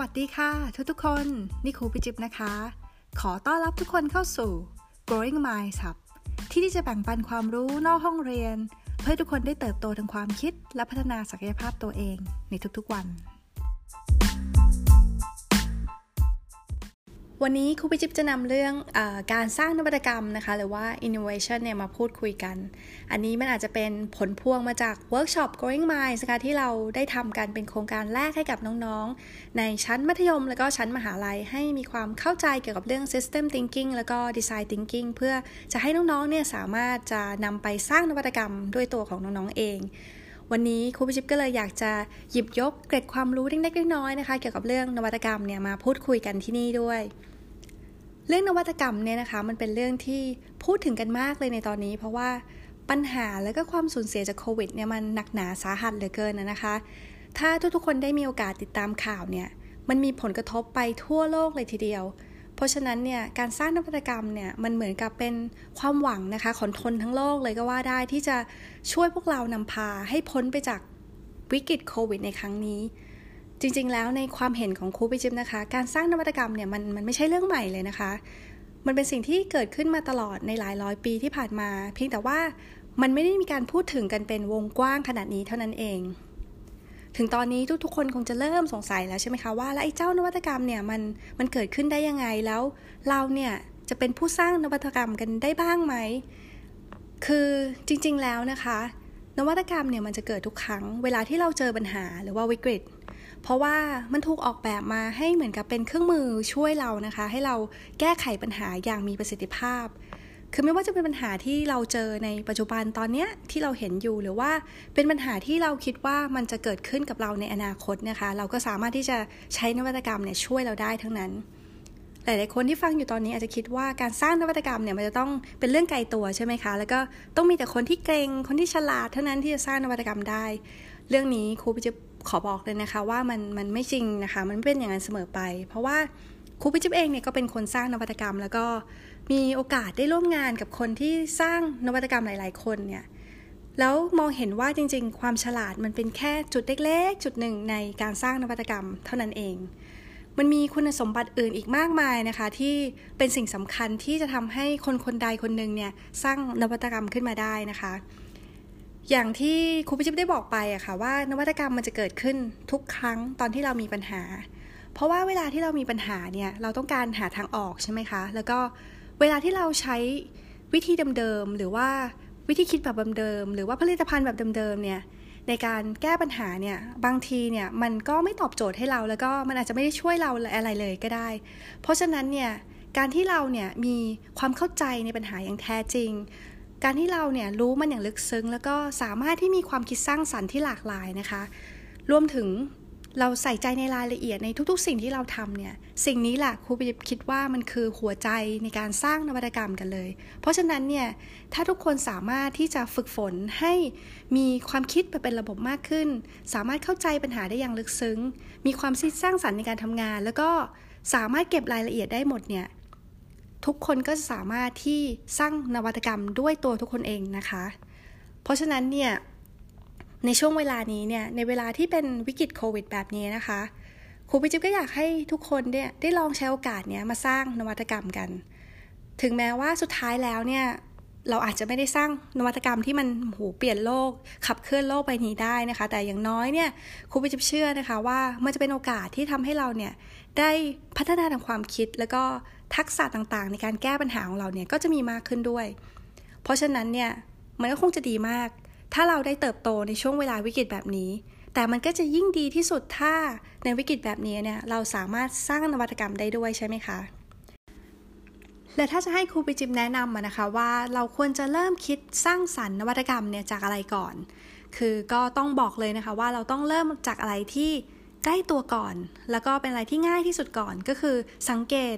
สวัสดีค่ะ ทุกๆคน นี่ครูปิจิบนะคะ ขอต้อนรับทุกคนเข้าสู่ Growing Minds ครับที่ที่จะแบ่งปันความรู้นอกห้องเรียน เพื่อทุกคนได้เติบโตทางความคิดและพัฒนาศักยภาพตัวเองในทุกๆวัน วันนี้ครูปิจิบจะนำเรื่องการสร้างนวัตกรรมนะคะ หรือว่า innovation เนี่ยมาพูดคุยกัน อันนี้มันอาจจะเป็นผลพวงมาจากเวิร์กช็อป Growing Minds นะคะที่เราได้ทำกันเป็นโครงการแรกให้กับน้องๆ ในชั้นมัธยมแล้วก็ชั้นมหาลัยให้มีความเข้าใจเกี่ยวกับเรื่อง system thinking แล้วก็ design thinking เพื่อจะให้น้องๆ เนี่ยสามารถจะนำไปสร้างนวัตกรรมด้วยตัวของน้องๆ เอง วันนี้ครูพิชิปก็เลยอยากจะหยิบยกเกร็ดความรู้เล็กๆน้อยๆนะคะ เกี่ยวกับเรื่องนวัตกรรมเนี่ยมาพูดคุยกันที่นี่ด้วย เรื่องนวัตกรรมเนี่ยนะคะมันเป็นเรื่องที่พูดถึงกันมากเลยในตอนนี้ เพราะว่าปัญหาและก็ความสูญเสียจากโควิดเนี่ยมันหนักหนาสาหัสเหลือเกินนะคะ ถ้าทุกๆคนได้มีโอกาสติดตามข่าวเนี่ยมันมีผลกระทบไปทั่วโลกเลยทีเดียว ราะฉะนั้นเนี่ยการสร้างนวัตกรรมเนี่ยมันเหมือนกับเป็นความหวังนะคะของทนทั้งโลกเลยก็ว่าได้ที่จะช่วยพวกเรานำพาให้พ้นไปจากวิกฤตโควิดในครั้งนี้ จริงๆ แล้วในความเห็นของครูพิจิมนะคะ การสร้างนวัตกรรมเนี่ยมันมันไม่ใช่เรื่องใหม่เลยนะคะ มันเป็นสิ่งที่เกิดขึ้นมาตลอดในหลายร้อยปีที่ผ่านมา เพียงแต่ว่ามันไม่ได้มีการพูดถึงกันเป็นวงกว้างขนาดนี้เท่านั้นเอง ถึงตอนนี้ทุกๆคนคงจะเริ่มสงสัยแล้วใช่ไหมคะว่าแล้วไอ้เจ้านวัตกรรมเนี่ยมันมันเกิดขึ้นได้ยังไงแล้ว เราเนี่ยจะเป็นผู้สร้างนวัตกรรมกันได้บ้างไหม คือจริงๆแล้วนะคะ นวัตกรรมเนี่ยมันจะเกิดทุกครั้ง เวลาที่เราเจอปัญหาหรือว่าวิกฤต เพราะว่ามันถูกออกแบบมาให้เหมือนกับเป็นเครื่องมือช่วยเรานะคะ ให้เราแก้ไขปัญหาอย่างมีประสิทธิภาพ คือไม่ว่าจะเป็นปัญหาที่เราเจอในปัจจุบันตอนนี้ที่เราเห็นอยู่หรือว่าเป็นปัญหาที่เราคิดว่ามันจะเกิดขึ้นกับเราในอนาคตนะคะ เราก็สามารถที่จะใช้นวัตกรรมเนี่ยช่วยเราได้ทั้งนั้นหลาย ๆ คนที่ฟังอยู่ตอนนี้อาจจะคิดว่าการสร้างนวัตกรรมเนี่ยมันจะต้องเป็นเรื่องไกลตัวใช่ไหมคะ แล้วก็ต้องมีแต่คนที่เก่ง คนที่ฉลาดเท่านั้นที่จะสร้างนวัตกรรมได้ เรื่องนี้ครูจะขอบอกเลยนะคะ ว่ามันมันไม่จริงนะคะ มันไม่เป็นอย่างนั้นเสมอไป เพราะว่าครูพิจิปเองเนี่ยก็เป็นคนสร้างนวัตกรรม แล้วก็ มีโอกาสได้ร่วมงานกับคนที่สร้างนวัตกรรมหลาย ๆ คนเนี่ยแล้วมองเห็นว่าจริง ๆ ความฉลาดมันเป็นแค่จุดเล็กๆ จุดหนึ่งในการสร้างนวัตกรรมเท่านั้นเอง มันมีคุณสมบัติอื่นอีกมากมายนะคะ ที่เป็นสิ่งสำคัญที่จะทำให้คนคนใดคนหนึ่งเนี่ยสร้างนวัตกรรมขึ้นมาได้นะคะ อย่างที่ครูพิชิตได้บอกไปอะค่ะว่านวัตกรรมมันจะเกิดขึ้นทุกครั้งตอนที่เรามีปัญหา เพราะว่าเวลาที่เรามีปัญหาเนี่ยเราต้องการหาทางออกใช่ไหมคะ แล้วก็เเวลาที่เราใช้วิธีเดิมๆหรือว่าวิธีคิดแบบเดิมๆหรือว่าผลิตภัณฑ์แบบเดิมๆเนี่ยในการแก้ปัญหาเนี่ยบางทีเนี่ยมันก็ไม่ตอบโจทย์ให้เราแล้วก็มันอาจจะไม่ได้ช่วยเราอะไรเลยก็ได้ เพราะฉะนั้นเนี่ยการที่เราเนี่ยมีความเข้าใจในปัญหาอย่างแท้จริง การที่เราเนี่ยรู้มันอย่างลึกซึ้ง แล้วก็สามารถที่มีความคิดสร้างสรรค์ที่หลากหลายนะคะ รวมถึง เราใส่ใจในรายละเอียดในทุกๆ สิ่งที่เราทำเนี่ย สิ่งนี้แหละครูปิคิดว่ามันคือหัวใจในการสร้างนวัตกรรมกันเลย เพราะฉะนั้นเนี่ย ถ้าทุกคนสามารถที่จะฝึกฝนให้มีความคิดไปเป็นระบบมากขึ้น สามารถเข้าใจปัญหาได้อย่างลึกซึ้ง มีความคิดสร้างสรรค์ในการทำงาน แล้วก็สามารถเก็บรายละเอียดได้หมดเนี่ยทุกคนก็สามารถที่สร้างนวัตกรรมด้วยตัวทุกคนเองนะคะ เพราะฉะนั้นเนี่ย ในช่วงเวลานี้เนี่ย ในเวลาที่เป็นวิกฤตโควิดแบบนี้นะคะ ครูพิจิตก็อยากให้ทุกคนเนี่ยได้ลองใช้โอกาสเนี้ยมาสร้างนวัตกรรมกัน ถึงแม้ว่าสุดท้ายแล้วเนี่ยเราอาจจะไม่ได้สร้างนวัตกรรมที่มันหูเปลี่ยนโลก ขับเคลื่อนโลกไปนี้ได้นะคะ แต่อย่างน้อยเนี่ยครูพิจิตเชื่อนะคะว่ามันจะเป็นโอกาสที่ทำให้เราเนี่ยได้พัฒนาทางความคิด แล้วก็ทักษะต่างๆ ในการแก้ปัญหาของเราเนี่ยก็จะมีมากขึ้นด้วย เพราะฉะนั้นเนี่ยมันก็คงจะดีมาก ถ้าเราได้เติบโตในช่วงเวลาวิกฤตแบบนี้ แต่มันก็จะยิ่งดีที่สุดถ้าในวิกฤตแบบนี้เนี่ยเราสามารถสร้างนวัตกรรมได้ด้วยใช่ไหมคะและถ้าจะให้ครูปิจิมแนะนำนะคะว่าเราควรจะเริ่มคิดสร้างสรรค์นวัตกรรมเนี่ยจากอะไรก่อน คือก็ต้องบอกเลยนะคะว่าเราต้องเริ่มจากอะไรที่ใกล้ตัวก่อน แล้วก็เป็นอะไรที่ง่ายที่สุดก่อน ก็คือสังเกต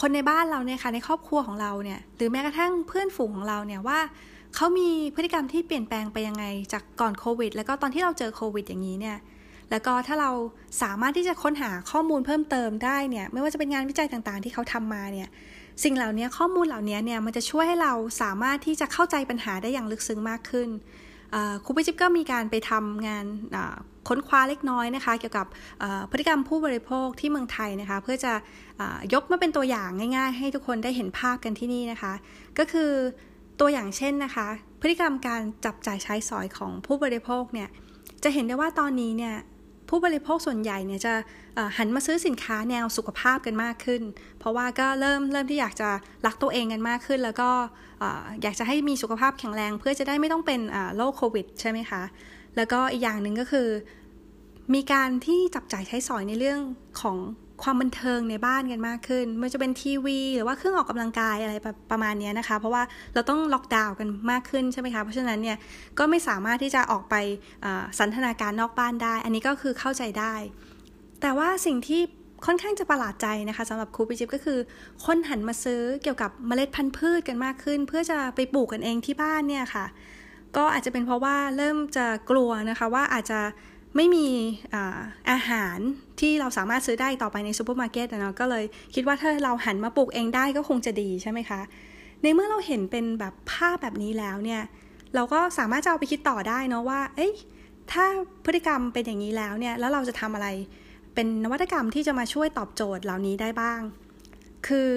คนในบ้านเราเนี่ยค่ะในครอบครัวของเราเนี่ยหรือแม้กระทั่งเพื่อนฝูงของเราเนี่ยว่า เขามีพฤติกรรมที่เปลี่ยนแปลงไปยังไงจากก่อนโควิด แล้วก็ตอนที่เราเจอโควิด อย่างนี้เนี่ยแล้วก็ถ้าเราสามารถที่จะค้นหาข้อมูลเพิ่มเติมได้เนี่ยไม่ว่าจะเป็นงานวิจัยต่างๆ ที่เขาทำมาเนี่ยสิ่งเหล่านี้ข้อมูลเหล่านี้เนี่ยมันจะช่วยให้เราสามารถที่จะเข้าใจปัญหาได้อย่างลึกซึ้งมากขึ้นครูปิจิบก็มีการไปทำงานค้นคว้าเล็กน้อยนะคะ เกี่ยวกับพฤติกรรมผู้บริโภคที่เมืองไทยนะคะ เพื่อจะยกมาเป็นตัวอย่างง่าย ๆ ให้ทุกคนได้เห็นภาพกันที่นี่นะคะ ก็คือ ตัวอย่างเช่นนะคะ พฤติกรรมการจับจ่ายใช้สอยของผู้บริโภคเนี่ยจะเห็นได้ว่าตอนนี้เนี่ยผู้บริโภคส่วนใหญ่เนี่ยจะหันมาซื้อสินค้าแนวสุขภาพกันมากขึ้น เพราะว่าก็เริ่มเริ่มที่อยากจะรักตัวเองกันมากขึ้น แล้วก็อยากจะให้มีสุขภาพแข็งแรง เพื่อจะได้ไม่ต้องเป็นโรคโควิดใช่ไหมคะ แล้วก็อีกอย่างหนึ่งก็คือ มีการที่จับจ่ายใช้สอยในเรื่องของ ความบันเทิงในบ้านกันมากขึ้นไม่ว่าจะเป็นทีวี หรือว่าเครื่องออกกำลังกายอะไรประมาณนี้นะคะ เพราะว่าเราต้องล็อกดาวน์กันมากขึ้นใช่ไหมคะ เพราะฉะนั้นเนี่ยก็ไม่สามารถที่จะออกไปสันทนาการนอกบ้านได้ อันนี้ก็คือเข้าใจได้ แต่ว่าสิ่งที่ค่อนข้างจะประหลาดใจนะคะสำหรับครูปิจิบก็คือ คนหันมาซื้อเกี่ยวกับเมล็ดพันธุ์พืชกันมากขึ้น เพื่อจะไปปลูกกันเองที่บ้านเนี่ยค่ะ ก็อาจจะเป็นเพราะว่าเริ่มจะกลัวนะคะว่าอาจจะ ไม่มีอาหารที่เราสามารถซื้อได้ต่อไปในซูเปอร์มาร์เก็ตนะก็เลยคิดว่าถ้าเราหันมาปลูกเองได้ก็คงจะดีใช่ไหมคะ ในเมื่อเราเห็นเป็นแบบภาพแบบนี้แล้วเนี่ย เราก็สามารถจะเอาไปคิดต่อได้เนาะว่า เอ้ยถ้าพฤติกรรมเป็นอย่างนี้แล้วเนี่ย แล้วเราจะทำอะไรเป็นนวัตกรรมที่จะมาช่วยตอบโจทย์เหล่านี้ได้บ้าง คือ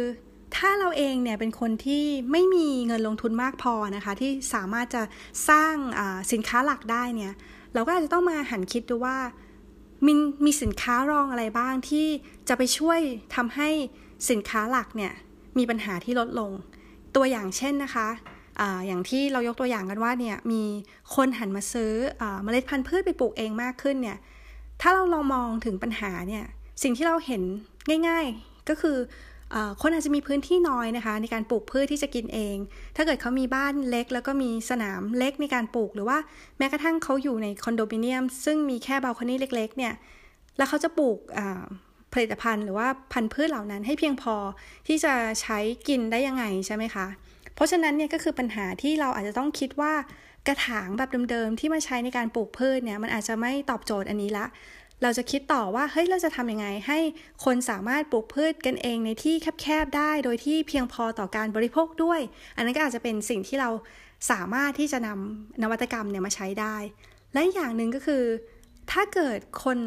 ถ้าเราเองเนี่ยเป็นคนที่ไม่มีเงินลงทุนมากพอนะคะ ที่สามารถจะสร้างสินค้าหลักได้เนี่ย เราก็อาจจะต้องมาหันคิดดูว่ามีมีสินค้ารองอะไรบ้างที่จะไปช่วยทำให้สินค้าหลักเนี่ยมีปัญหาที่ลดลง ตัวอย่างเช่นนะคะอย่างที่เรายกตัวอย่างกันว่าเนี่ยมีคนหันมาซื้ออเมล็ดพันธุ์พืชไปปลูกเองมากขึ้นเนี่ยถ้าเราลองมองถึงปัญหาเนี่ยสิ่งที่เราเห็นง่าย ๆ ก็คือ คนอาจจะมีพื้นที่น้อยนะคะ ในการปลูกพืชที่จะกินเอง ถ้าเกิดเขามีบ้านเล็ก แล้วก็มีสนามเล็กในการปลูก หรือว่าแม้กระทั่งเขาอยู่ในคอนโดมิเนียม ซึ่งมีแค่บาลคอนี่เล็ก ๆ เนี่ย แล้วเขาจะปลูกผลิตภัณฑ์หรือว่าพันธุ์พืชเหล่านั้นให้เพียงพอที่จะใช้กินได้ยังไงใช่ไหมคะ เพราะฉะนั้นเนี่ยก็คือปัญหาที่เราอาจจะต้องคิดว่ากระถางแบบเดิมๆที่มาใช้ในการปลูกพืชเนี่ยมันอาจจะไม่ตอบโจทย์อันนี้ละ เราจะคิดต่อว่าเฮ้ยเราจะทำยังไง ให้คนสามารถปลูกพืชกันเองในที่แคบๆได้ โดยที่เพียงพอต่อการบริโภคด้วย อันนั้นก็อาจจะเป็นสิ่งที่เราสามารถที่จะนำนวัตกรรมเนี่ยมาใช้ได้ และอย่างหนึ่งก็คือ ถ้าเกิดคน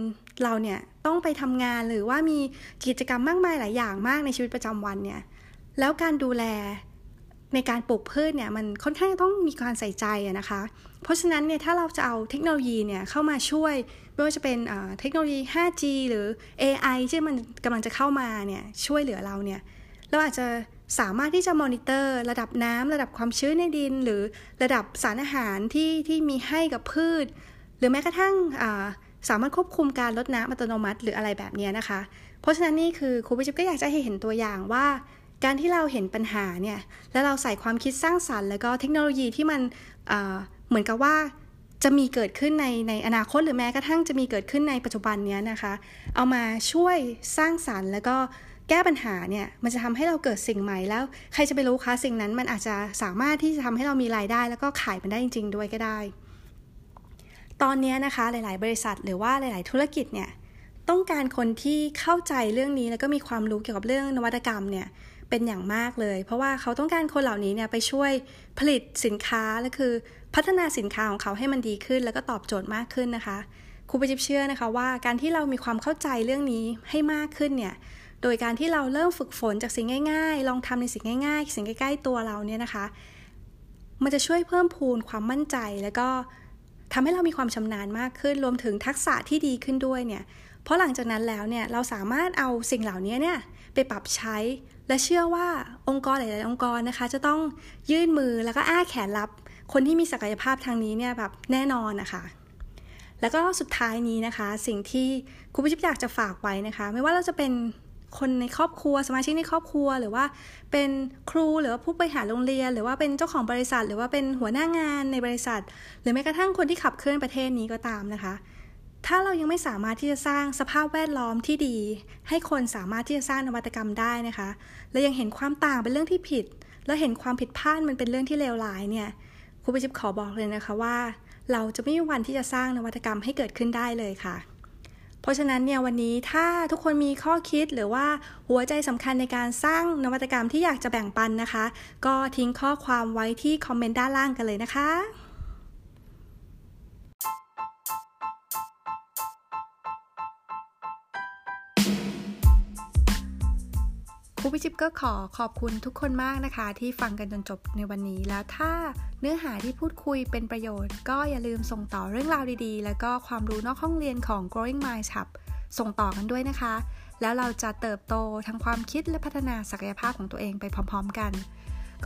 เราเนี่ยต้องไปทำงานหรือว่ามีกิจกรรมมากมายหลายอย่างมากในชีวิตประจำวันเนี่ยแล้วการดูแลในการปลูกพืชเนี่ยมันค่อนข้างต้องมีการใส่ใจนะคะ เพราะฉะนั้นเนี่ยถ้าเราจะเอาเทคโนโลยีเนี่ยเข้ามาช่วยไม่ว่าจะเป็นเทคโนโลยี 5G หรือ AI ที่มันกำลังจะเข้ามาเนี่ยช่วยเหลือเราเนี่ยเราอาจจะสามารถที่จะมอนิเตอร์ ระดับน้ำระดับความชื้นในดิน หรือระดับสารอาหารที่ที่มีให้กับพืช หรือแม้กระทั่งสามารถควบคุมการลดน้ำอัตโนมัติหรืออะไรแบบนี้นะคะ เพราะฉะนั้นนี่คือครูพิจิตก็อยากจะให้เห็นตัวอย่างว่า การที่เราเห็นปัญหาเนี่ยแล้วเราใส่ความคิดสร้างสรรค์ แล้วก็เทคโนโลยีที่มัน เหมือนกับว่าจะมีเกิดขึ้นในในอนาคตหรือแม้กระทั่งจะมีเกิดขึ้นในปัจจุบันนี้นะคะ เอามาช่วยสร้างสรรค์ แล้วก็แก้ปัญหาเนี่ยมันจะทำให้เราเกิดสิ่งใหม่แล้วใครจะไปรู้คะสิ่งนั้นมันอาจจะสามารถที่จะทำให้เรามีรายได้ แล้วก็ขายมันได้จริง ๆ ด้วยก็ได้ ตอนนี้นะคะหลาย ๆ บริษัทหรือว่าหลาย ๆ ธุรกิจเนี่ยต้องการคนที่เข้าใจเรื่องนี้แล้วก็มีความรู้เกี่ยวกับเรื่องนวัตกรรมเนี่ย เป็นอย่างมากเลย เพราะว่าเขาต้องการคนเหล่านี้เนี่ยไปช่วยผลิตสินค้าและคือพัฒนาสินค้าของเขาให้มันดีขึ้น แล้วก็ตอบโจทย์มากขึ้นนะคะครูประจิบเชื่อนะคะว่าการที่เรามีความเข้าใจเรื่องนี้ให้มากขึ้นเนี่ยโดยการที่เราเริ่มฝึกฝนจากสิ่งง่ายๆ ลองทำในสิ่งง่ายๆ สิ่งใกล้ๆตัวเราเนี่ยนะคะ มันจะช่วยเพิ่มพูนความมั่นใจแล้วก็ทำให้เรามีความชำนาญมากขึ้น รวมถึงทักษะที่ดีขึ้นด้วยเนี่ย เพราะหลังจากนั้นแล้วเนี่ยเราสามารถเอาสิ่งเหล่านี้เนี่ยไปปรับใช้ และเชื่อว่าองค์กรหลาย ๆ องค์กรนะคะ จะต้องยื่นมือแล้วก็อ้าแขนรับ คนที่มีศักยภาพทางนี้เนี่ยแบบแน่นอนนะคะแล้วก็สุดท้ายนี้นะคะ สิ่งที่คุณผู้ชมอยากจะฝากไว้นะคะ ไม่ว่าเราจะเป็นคนในครอบครัวสมาชิกในครอบครัว หรือว่าเป็นครูหรือว่าผู้บริหารโรงเรียน หรือว่าเป็นเจ้าของบริษัท หรือว่าเป็นหัวหน้างานในบริษัท หรือแม้กระทั่งคนที่ขับเคลื่อนประเทศนี้ก็ตามนะคะ ถ้าเรายังไม่สามารถที่จะสร้างสภาพแวดล้อมที่ดี ให้คนสามารถที่จะสร้างนวัตกรรมได้นะคะและยังเห็นความต่างเป็นเรื่องที่ผิด แล้วเห็นความผิดพลาดมันเป็นเรื่องที่เลวร้ายเนี่ยครูปิจิบขอบอกเลยนะคะว่า เราจะไม่มีวันที่จะสร้างนวัตกรรมให้เกิดขึ้นได้เลยค่ะ เพราะฉะนั้นเนี่ยวันนี้ถ้าทุกคนมีข้อคิดหรือว่าหัวใจสำคัญในการสร้างนวัตกรรมที่อยากจะแบ่งปันนะคะ ก็ทิ้งข้อความไว้ที่คอมเมนต์ด้านล่างกันเลยนะคะ ครูพิจิบก็ขอขอบคุณทุกคนมากนะคะ ที่ฟังกันจนจบในวันนี้ แล้วถ้าเนื้อหาที่พูดคุยเป็นประโยชน์ ก็อย่าลืมส่งต่อเรื่องราวดีๆ แล้วก็ความรู้นอกห้องเรียนของ Growing Minds Hub ส่งต่อกันด้วยนะคะ แล้วเราจะเติบโตทั้งความคิดและพัฒนาศักยภาพของตัวเองไปพร้อม ๆ กัน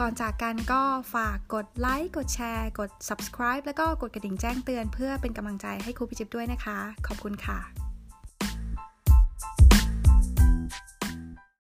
ก่อนจากกันก็ฝากกดไลค์กดแชร์ กด subscribe แล้วก็กดกระดิ่งแจ้งเตือน เพื่อเป็นกำลังใจให้ครูพิจิบด้วยนะคะ ขอบคุณค่ะ